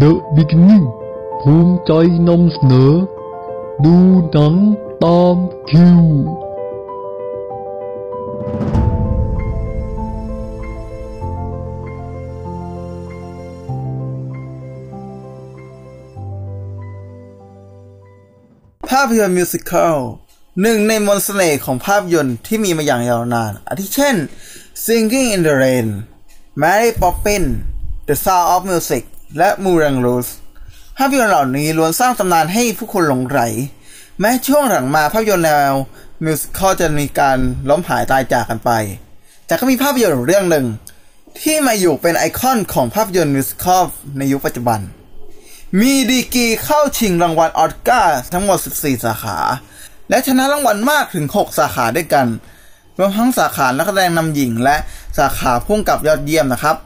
The Beginning ภูมิใจนำเสนอ ดูหนังตามคิว ภาพยนตร์มิวสิควลหนึ่งในมนต์เสน่ห์ของภาพยนตร์ที่มีมาอย่างยาวนาน อาทิเช่น Singing in the Rain Mary Poppins The Sound of Music และ Moulin Rouge ภาพยนตร์เหล่านี้ล้วนสร้างตำนานให้ผู้คนหลงไหล แม้ช่วงหลังมาภาพยนตร์แนวมิวสิควลจะมีการล้มหายตายจากกันไป แต่ก็มีภาพยนตร์เรื่องหนึ่ง ที่มาอยู่เป็นไอคอนของภาพยนตร์มิวสิควลในยุคปัจจุบัน มีดีกีเข้าชิงรางวัลออสการ์ทั้งหมด 14 สาขา และชนะรางวัลมากถึง 6 สาขาด้วยกัน รวมทั้งสาขานักแสดงนำหญิงและสาขาผู้กำกับยอดเยี่ยมนะครับ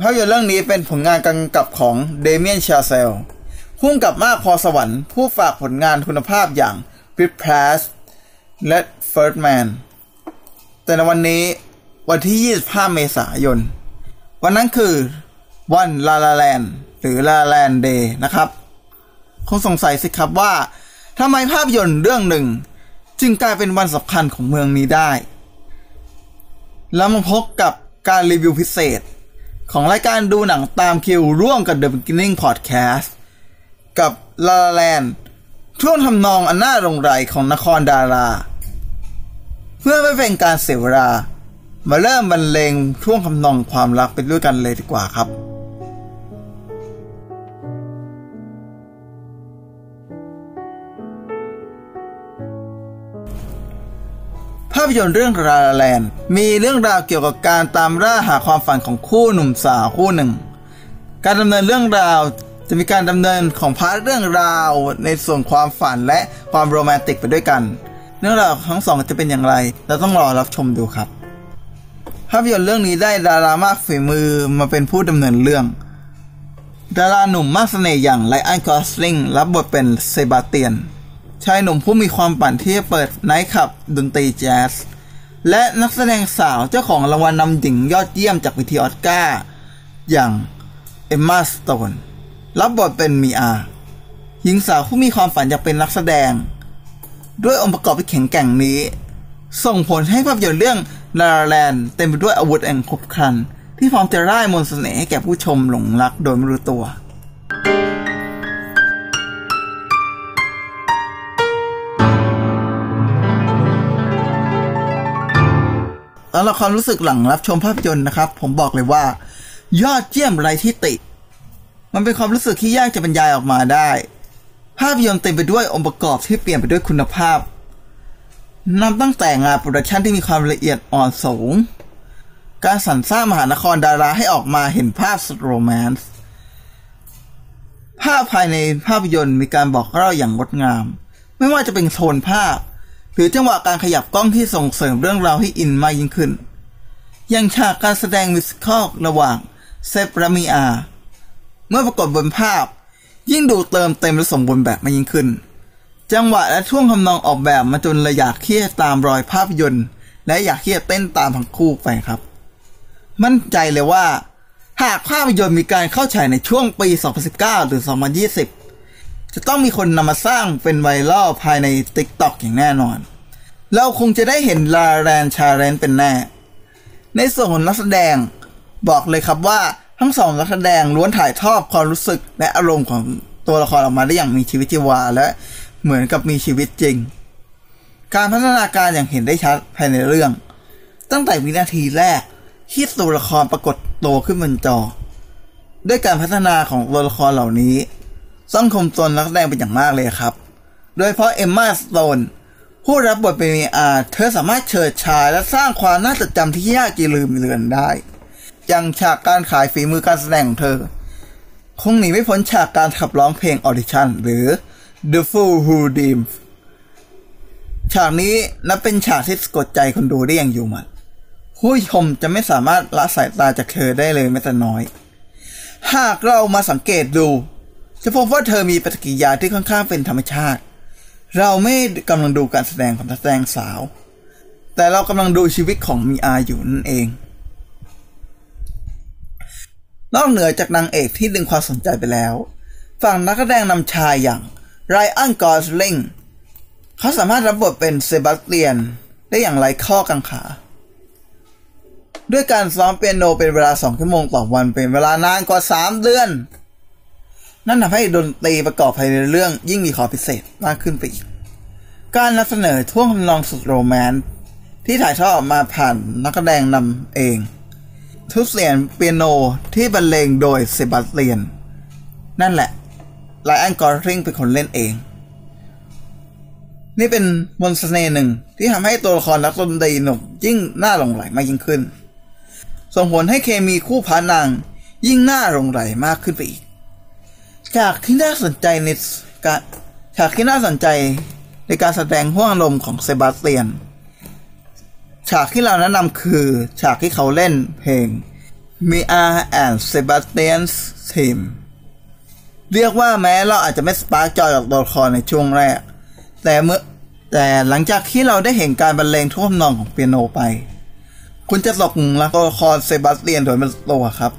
ภาพยนตร์เรื่องนี้เป็นผลงานกำกับของเดเมียนชาเซลล์ ผู้กำกับมากพรสวรรค์ผู้ฝากผลงานคุณภาพอย่าง Whiplash และ First Man แต่ในวันนี้วันที่ 25 เมษายน วันนั้นคือวัน La La Land หรือ La La Land Day นะครับ คงสงสัยสิครับว่าทำไมภาพยนตร์เรื่องหนึ่ง จึงกลายเป็นวันสำคัญของเมืองนี้ได้ แล้วมาพบกับการรีวิวพิเศษ ของรายการดูหนังตามคิวร่วมกับ The Beginning Podcast กับลาลาแลนช่วงทำนองอันน่ารงไรของนครดารา เพื่อไม่เป็นการเสียเวลา มาเริ่มบรรเลงช่วงทำนองความรักไปด้วยกันเลยดีกว่าครับภาพยนตร์เรื่อง La La Land มีเรื่องราวเกี่ยวกับการตามล่าหาความฝันของคู่หนุ่มสาวคู่หนึ่ง การดำเนินเรื่องราวจะมีการดำเนินของ part เรื่องราวในส่วนความฝันและความโรแมนติกไปด้วยกัน เรื่องราวทั้งสองจะเป็นอย่างไร เราต้องรอรับชมดูครับ ภาพยนตร์เรื่องนี้ได้ดารามากฝีมือมาเป็นผู้ดำเนินเรื่อง ดาราหนุ่มมากเสน่ห์อย่างไรอันกอสลิงรับบทเป็นเซบาสเตียน ชายหนุ่มผู้มีความฝันที่จะเปิดไนท์คลับดนตรีแจ๊ส และนักแสดงสาวเจ้าของรางวัลนำหญิงยอดเยี่ยมจากเวทีออสการ์อย่างเอมมาสโตนรับบทเป็นมีอาหญิงสาวผู้มีความฝันอยากเป็นนักแสดง ด้วยองค์ประกอบที่แข็งแกร่งนี้ ส่งผลให้ภาพยนตร์เรื่อง La La Land เต็มไปด้วยอาวุธแห่งครบครัน ที่พร้อมจะร่ายมนต์เสน่ห์ให้แก่ผู้ชมหลงรักโดยไม่รู้ตัว แล้วละความรู้สึกหลังรับชมภาพยนตร์นะครับ ผมบอกเลยว่า ยอดเยี่ยมไร้ที่ติ มันเป็นความรู้สึกที่ยากจะบรรยายออกมาได้ ภาพยนตร์เต็มไปด้วยองค์ประกอบที่เปี่ยมไปด้วยคุณภาพนำตั้งแต่งาน production ที่มีความละเอียดอ่อนสูง การสรรสร้างมหานครดาราให้ออกมาเห็นภาพสุด romance ภาพภายในภาพยนตร์มีการบอกเล่าอย่างงดงาม ไม่ว่าจะเป็นโทนภาพ หรือจังหวะการขยับกล้องที่ส่งเสริมเรื่องราวให้อินมากยิ่งขึ้น อย่างฉากการแสดงมิสคอลระหว่างเซฟและมีอา เมื่อปรากฏบนภาพ ยิ่งดูเติมเต็มและสมบูรณ์แบบมากยิ่งขึ้น จังหวะและช่วงทำนองออกแบบมาจนเราอยากเที่จะตามรอยภาพยนตร์ และอยากเที่จะเต้นตามทั้งคู่ไปครับ มั่นใจเลยว่า หากภาพยนตร์มีการเข้าฉายในช่วงปี 2019 หรือ 2020 จะต้องมีคนนำมาสร้างเป็นไวรัลภายใน TikTok อย่างแน่นอน เราคงจะได้เห็นลาแรนชาเรนเป็นแน่ ในส่วนของนักแสดงบอกเลยครับว่าทั้งสองนักแสดงล้วนถ่ายทอดความรู้สึกและอารมณ์ของตัวละครออกมาได้อย่างมีชีวิตชีวาและเหมือนกับมีชีวิตจริง การพัฒนาการอย่างเห็นได้ชัดภายในเรื่อง ตั้งแต่วินาทีแรกที่ตัวละครปรากฏตัวขึ้นบนจอ ด้วยการพัฒนาของตัวละครเหล่านี้ ต้องคมตนนักแสดงเป็นอย่างมากเลยครับ โดยเพราะเอมมาสโตนผู้รับบทเป็นมีอาเธอสามารถเฉิดฉายและสร้างความน่าจดจำที่ยากจะลืมเลือนได้ อย่างฉากการขายฝีมือการแสดงของเธอ คงหนีไม่พ้นฉากการขับร้องเพลงออดิชั่นหรือ The Fool Who Dreams ฉากนี้นับเป็นฉากที่สะกดใจคนดูได้อย่างอยู่หมัดผู้ชมจะไม่สามารถละสายตาจากเธอได้เลยแม้แต่น้อย หากเรามาสังเกตดู จะพบว่าเธอมีปฏิกิริยาที่ค่อนข้างเป็นธรรมชาติ เราไม่กำลังดูการแสดงของนักแสดงสาว แต่เรากำลังดูชีวิตของมีอาอยู่นั่นเอง นอกเหนือจากนางเอกที่ดึงความสนใจไปแล้ว ฝั่งนักแสดงนำชายอย่างไรอันกอสลิงเขาสามารถรับบทเป็นเซบาสเตียนได้อย่างไรข้อกังขา ด้วยการซ้อมเปียโนเป็นเวลาสองชั่วโมงต่อวันเป็นเวลานานกว่าสามเดือน นั่นทำให้ดนตรีประกอบภายในเรื่องยิ่งมีความพิเศษมากขึ้นไปอีก การนำเสนอท่วงทำนองสุดโรแมนต์ที่ถ่ายทอดออกมาผ่านนักแสดงนำเอง ทุกเสียงเปียโนที่บรรเลงโดยเซบาสเตียน นั่นแหละไลออนกอร์ริงเป็นคนเล่นเอง นี่เป็นมนต์เสน่ห์หนึ่งที่ทำให้ตัวละครนักดนตรีหนุ่มยิ่งน่าหลงไหลมากยิ่งขึ้น ส่งผลให้เคมีคู่พานางยิ่งน่าหลงไหลมากขึ้นไปอีก จากที่น่าสนใจในการฉากที่น่าสนใจในการแสดงห้วงอารมณ์ของเซบาสเตียน ฉากที่เราแนะนำคือฉากที่เขาเล่นเพลง Mia and Sebastian's Theme เรียกว่าแม้เราอาจจะไม่ spark joy กับตัวละครในช่วงแรก แต่เมื่อแต่หลังจากที่เราได้เห็นการบรรเลงท่วงทำนองของเปียโนไป คุณจะตกหลุมรักตัวละครเซบาสเตียนโดยไม่รู้ตัวครับ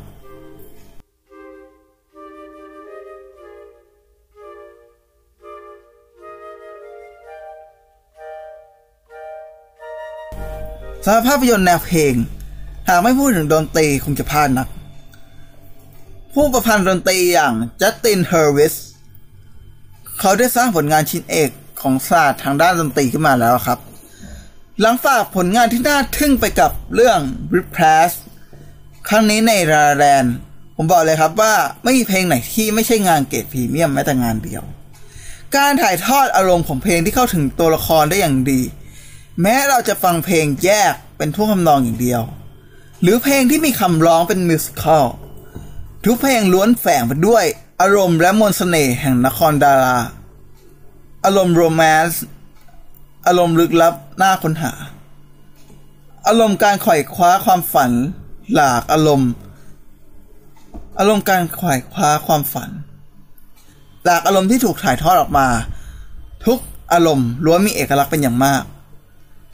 สำหรับภาพยนตร์แนวเพลง หากไม่พูดถึงดนตรีคงจะพลาดนัก ผู้ประพันธ์ดนตรีอย่างจัสตินเฮอร์วิตซ์เขาได้สร้างผลงานชิ้นเอกของศาสตร์ทางด้านดนตรีขึ้นมาแล้วครับ หลังฝากผลงานที่น่าทึ่งไปกับเรื่อง r e p r e s s ครั้งนี้ใน La La Land ผมบอกเลยครับว่าไม่มีเพลงไหนที่ไม่ใช่งานเกรดพรีเมียมแม้แต่งานเดียว การถ่ายทอดอารมณ์ของเพลงที่เข้าถึงตัวละครได้อย่างดี แม้เราจะฟังเพลงแยกเป็นท่วงทำนองอย่างเดียว หรือเพลงที่มีคำร้องเป็นมิวสิควลทุกเพลงล้วนแฝงไปด้วยอารมณ์และมนต์เสน่ห์แห่งนครดารา อารมณ์โรแมนต์อารมณ์ลึกลับน่าค้นหา อารมณ์การไขว่คว้าความฝัน หลากอารมณ์ อารมณ์การไขว่คว้าความฝัน หลากอารมณ์ที่ถูกถ่ายทอดออกมา ทุกอารมณ์ล้วนมีเอกลักษณ์เป็นอย่างมาก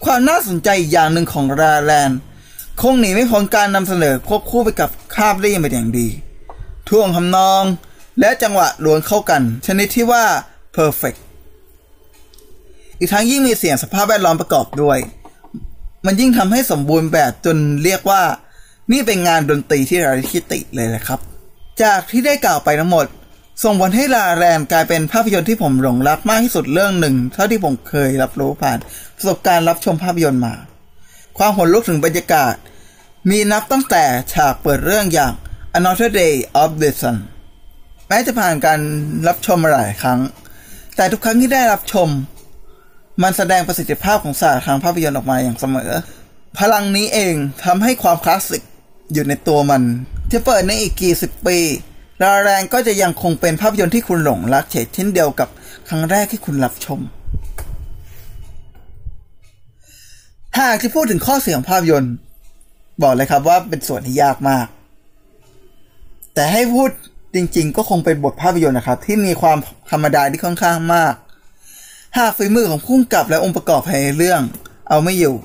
ความน่าสนใจอีกอย่างหนึ่งของราแลนคงหนีไม่พ้นการนำเสนอควบคู่ไปกับคาบเรียงเป็นอย่างดี ท่วงทำนอง และจังหวะล้วนเข้ากัน ชนิดที่ว่า perfect อีกทั้งยิ่งมีเสียงสภาพแวดล้อมประกอบด้วย มันยิ่งทำให้สมบูรณ์แบบจนเรียกว่า นี่เป็นงานดนตรีที่ไร้ที่ติเลยแหละครับ จากที่ได้กล่าวไปทั้งหมด ส่งผลให้ลาแรมกลายเป็นภาพยนตร์ที่ผมหลงรักมากที่สุดเรื่องหนึ่ง เท่าที่ผมเคยรับรู้ผ่านประสบการณ์รับชมภาพยนตร์มา ความขนลุกถึงบรรยากาศ มีนับตั้งแต่ฉากเปิดเรื่องอย่าง Another Day of the Sun แม้จะผ่านการรับชมมาหลายครั้ง แต่ทุกครั้งที่ได้รับชม มันแสดงประสิทธิภาพของศาสตร์ทางภาพยนตร์ออกมาอย่างเสมอ พลังนี้เองทำให้ความคลาสสิกอยู่ในตัวมันที่เปิดในอีกกี่สิบปี ดาแรงก็จะยังคงเป็นภาพยนตร์ที่คุณหลงรักเฉดเช่นเดียวกับครั้งแรกที่คุณรับชม หากที่พูดถึงข้อเสียของภาพยนตร์ บอกเลยครับว่าเป็นส่วนที่ยากมาก แต่ให้พูดจริง ๆ ก็คงเป็นบทภาพยนตร์นะครับ ที่มีความธรรมดาที่ค่อนข้างมาก หากฝีมือของพุ่งกับและองค์ประกอบภายในเรื่อง เอาไม่อยู่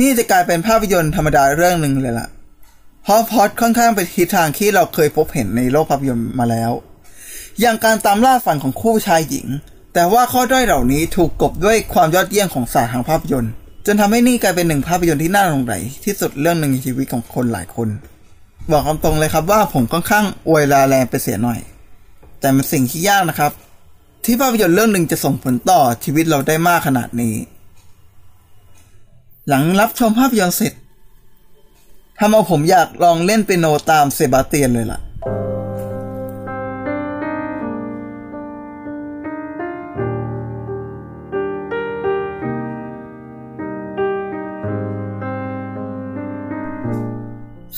นี่จะกลายเป็นภาพยนตร์ธรรมดาเรื่องหนึ่งเลยล่ะ พราะพอดค่อนข้างไปทิศทางที่เราเคยพบเห็นในโลกภาพยนตร์มาแล้ว อย่างการตามล่าฝันของคู่ชายหญิง แต่ว่าข้อด้อยเหล่านี้ถูกกบด้วยความยอดเยี่ยมของศาสตร์ทางภาพยนตร์ จนทำให้นี่กลายเป็นหนึ่งภาพยนตร์ที่น่าหลงไหลที่สุดเรื่องหนึ่งในชีวิตของคนหลายคน บอกคตรงเลยครับว่าผมค่อนข้างอวยลาแรงไปเสียหน่อย แต่มันสิ่งที่ยากนะครับ ที่ภาพยนตร์เรื่องหนึ่งจะส่งผลต่อชีวิตเราได้มากขนาดนี้ หลังรับชมภาพยนตร์เสร็จ ทำเอาผมอยากลองเล่นเปียโนตามเซบาสเตียนเลยล่ะ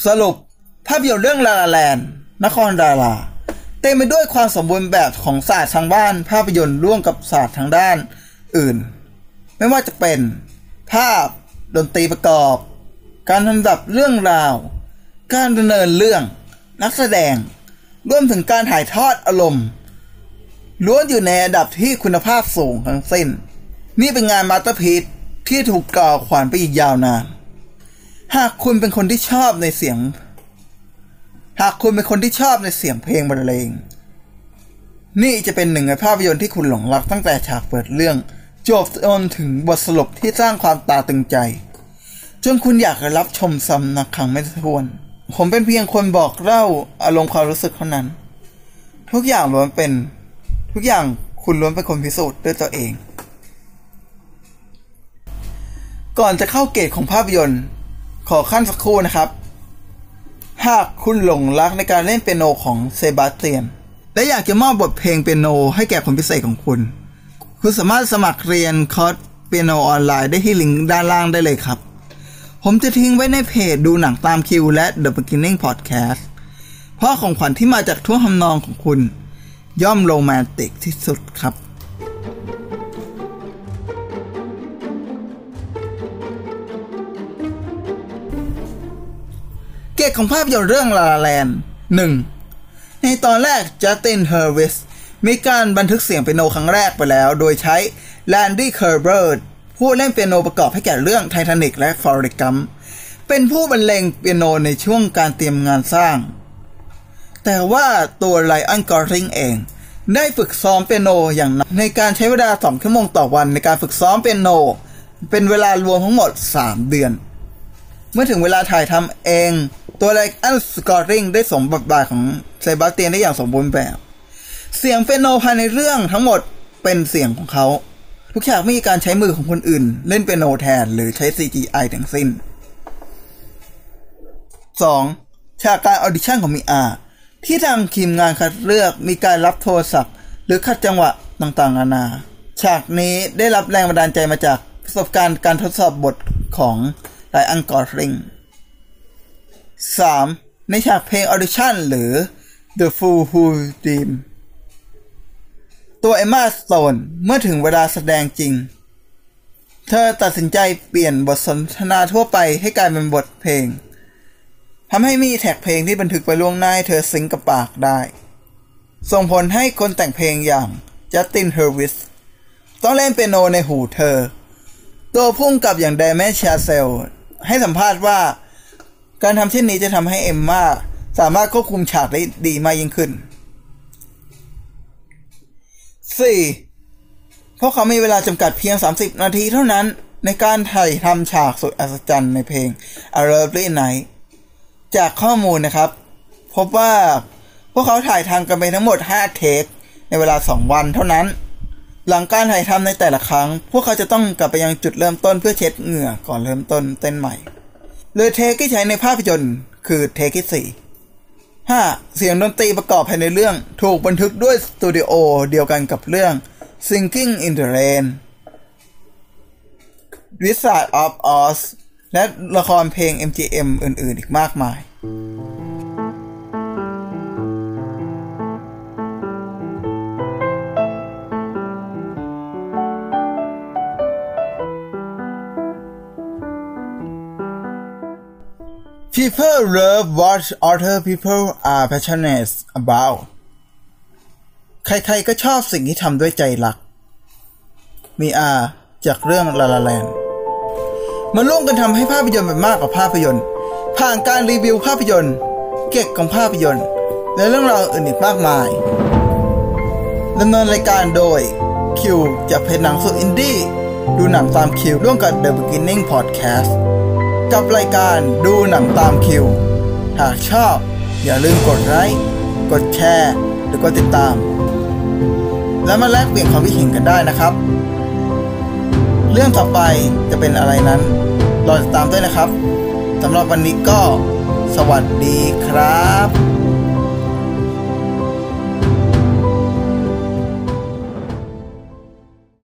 สรุปภาพยนตร์เรื่องลาลาแลนด์นครดาราเต็มไปด้วยความสมบูรณ์แบบของศาสตร์ทางด้าน ภาพยนตร์ร่วมกับศาสตร์ทางด้านอื่น ไม่ว่าจะเป็น ภาพ ดนตรีประกอบ การลำดับเรื่องราว การดำเนินเรื่อง นักแสดง รวมถึงการถ่ายทอดอารมณ์ล้วนอยู่ในระดับที่คุณภาพสูงทั้งสิ้น นี่เป็นงาน masterpiece ที่ถูกกล่าวขานไปอีกยาวนาน หากคุณเป็นคนที่ชอบในเสียง หากคุณเป็นคนที่ชอบในเสียงเพลงบรรเลง นี่จะเป็นหนึ่งในภาพยนตร์ที่คุณหลงรักตั้งแต่ฉากเปิดเรื่อง จบจนถึงบทสรุปที่สร้างความตาตึงใจ จนคุณอยากรับชมซ้ำนักครั้งไม่ถ้วน ผมเป็นเพียงคนบอกเล่าอารมณ์ความรู้สึกเท่านั้น ทุกอย่างล้วนเป็น ทุกอย่างคุณล้วนเป็นคนพิสูจน์ด้วยตัวเอง ก่อนจะเข้าเกร็ดของภาพยนตร์ ขอคั่นสักครู่นะครับ หากคุณหลงรักในการเล่นเปียโนของเซบาสเตียน และอยากจะมอบบทเพลงเปียโนให้แก่คนพิเศษของคุณ คุณสามารถสมัครเรียนคอร์สเปียโนออนไลน์ได้ที่ลิงก์ด้านล่างได้เลยครับ ผมจะทิ้งไว้ในเพจดูหนังตามคิวและ The Beginning Podcast เพราะของขวัญที่มาจากท่วงทำนองของคุณ ย่อมโรแมนติกที่สุดครับเกร็ดของภาพยนตร์เรื่อง La La Land หนึ่งในตอนแรก Justin Hurwitz มีการบันทึกเสียงเปียโนครั้งแรกไปแล้ว โดยใช้ Randy Kerber ผู้เล่นเปียโนประกอบให้แก่เรื่องไททานิกและ Forrest Gump เป็นผู้บรรเลงเปียโนในช่วงการเตรียมงานสร้าง แต่ว่าตัว Ryan Gosling เอง ได้ฝึกซ้อมเปียโนอย่างหนักในการใช้เวลาสองชั่วโมงต่อวันในการฝึกซ้อมเปียโน เป็นเวลารวมทั้งหมด 3 เดือน เมื่อถึงเวลาถ่ายทำเอง ตัว Ryan Gosling ได้สวมบทบาทของเซบาสเตียนได้อย่างสมบูรณ์แบบ เสียงเปียโนภายในเรื่องทั้งหมดเป็นเสียงของเขา ทุกฉากไม่มีการใช้มือของคนอื่น เล่นเปียโนแทน หรือใช้ CGI ทั้งสิ้น 2. ฉากการออดิชั่นของมิอาที่ทางทีมงานคัดเลือกมีการรับโทรศัพท์ หรือขัดจังหวะต่างๆ นานา ฉากนี้ได้รับแรงบันดาลใจมาจากประสบการณ์การทดสอบบทของ Ryan Gosling 3. ในฉากเพลงออดิชั่นหรือ The Fools Who Dream ตัว Emma Stone เมื่อถึงเวลาแสดงจริง เธอตัดสินใจเปลี่ยนบทสนทนาทั่วไปให้กลายเป็นบทเพลงทำให้ไม่มี track เพลงที่บันทึกไปล่วงหน้าเธอ sync กับปากได้ ส่งผลให้คนแต่งเพลงอย่าง Justin Hurwitz ต้องเล่นเปียโนในหูเธอ ตัวผู้กำกับอย่าง Damien Chazelle ให้สัมภาษณ์ว่า การทำเช่นนี้จะทำให้ Emma สามารถควบคุมฉากได้ดีมากยิ่งขึ้น 4. พวกเขามีเวลาจำกัดเพียง 30 นาทีเท่านั้นในการถ่ายทำฉากสุดอัศจรรย์ในเพลง A Lovely Night จากข้อมูลนะครับ พบว่าพวกเขาถ่ายทำกันไปทั้งหมด 5 เทคในเวลา 2 วันเท่านั้น หลังการถ่ายทำในแต่ละครั้ง พวกเขาจะต้องกลับไปยังจุดเริ่มต้นเพื่อเช็ดเหงื่อก่อนเริ่มต้นเต้นใหม่ เลยเทคที่ใช้ในภาพยนตร์คือเทคที่4 5. เสียงดนตรีประกอบภายในเรื่อง ถูกบันทึกด้วยสตูดิโอเดียวกันกับเรื่อง Singing in the Rain Wizard of Oz และละครเพลง MGM อื่น ๆ อีกมากมาย People love what other people are passionate about ใครๆก็ชอบสิ่งที่ทำด้วยใจรัก มีอาจากเรื่องลาลาแลนมาร่วมกันทำให้ภาพยนตร์เป็นมากกว่าภาพยนตร์ ผ่านการรีวิวภาพยนตร์ เก็บของภาพยนตร์ และเรื่องราวอื่นอีกมากมายดำเนินรายการโดยคิวจากเพจหนังสุดอินดี้ ดูหนังตามคิวร่วมกับ The Beginning Podcast กับรายการดูหนังตามคิว หากชอบ อย่าลืมกดไลค์กดแชร์หรือกดติดตาม แล้วมาแลกเปลี่ยนความคิดเห็นกันได้นะครับ เรื่องต่อไปจะเป็นอะไรนั้นรอติดตามด้วยนะครับสำหรับวันนี้ก็ สวัสดีครับ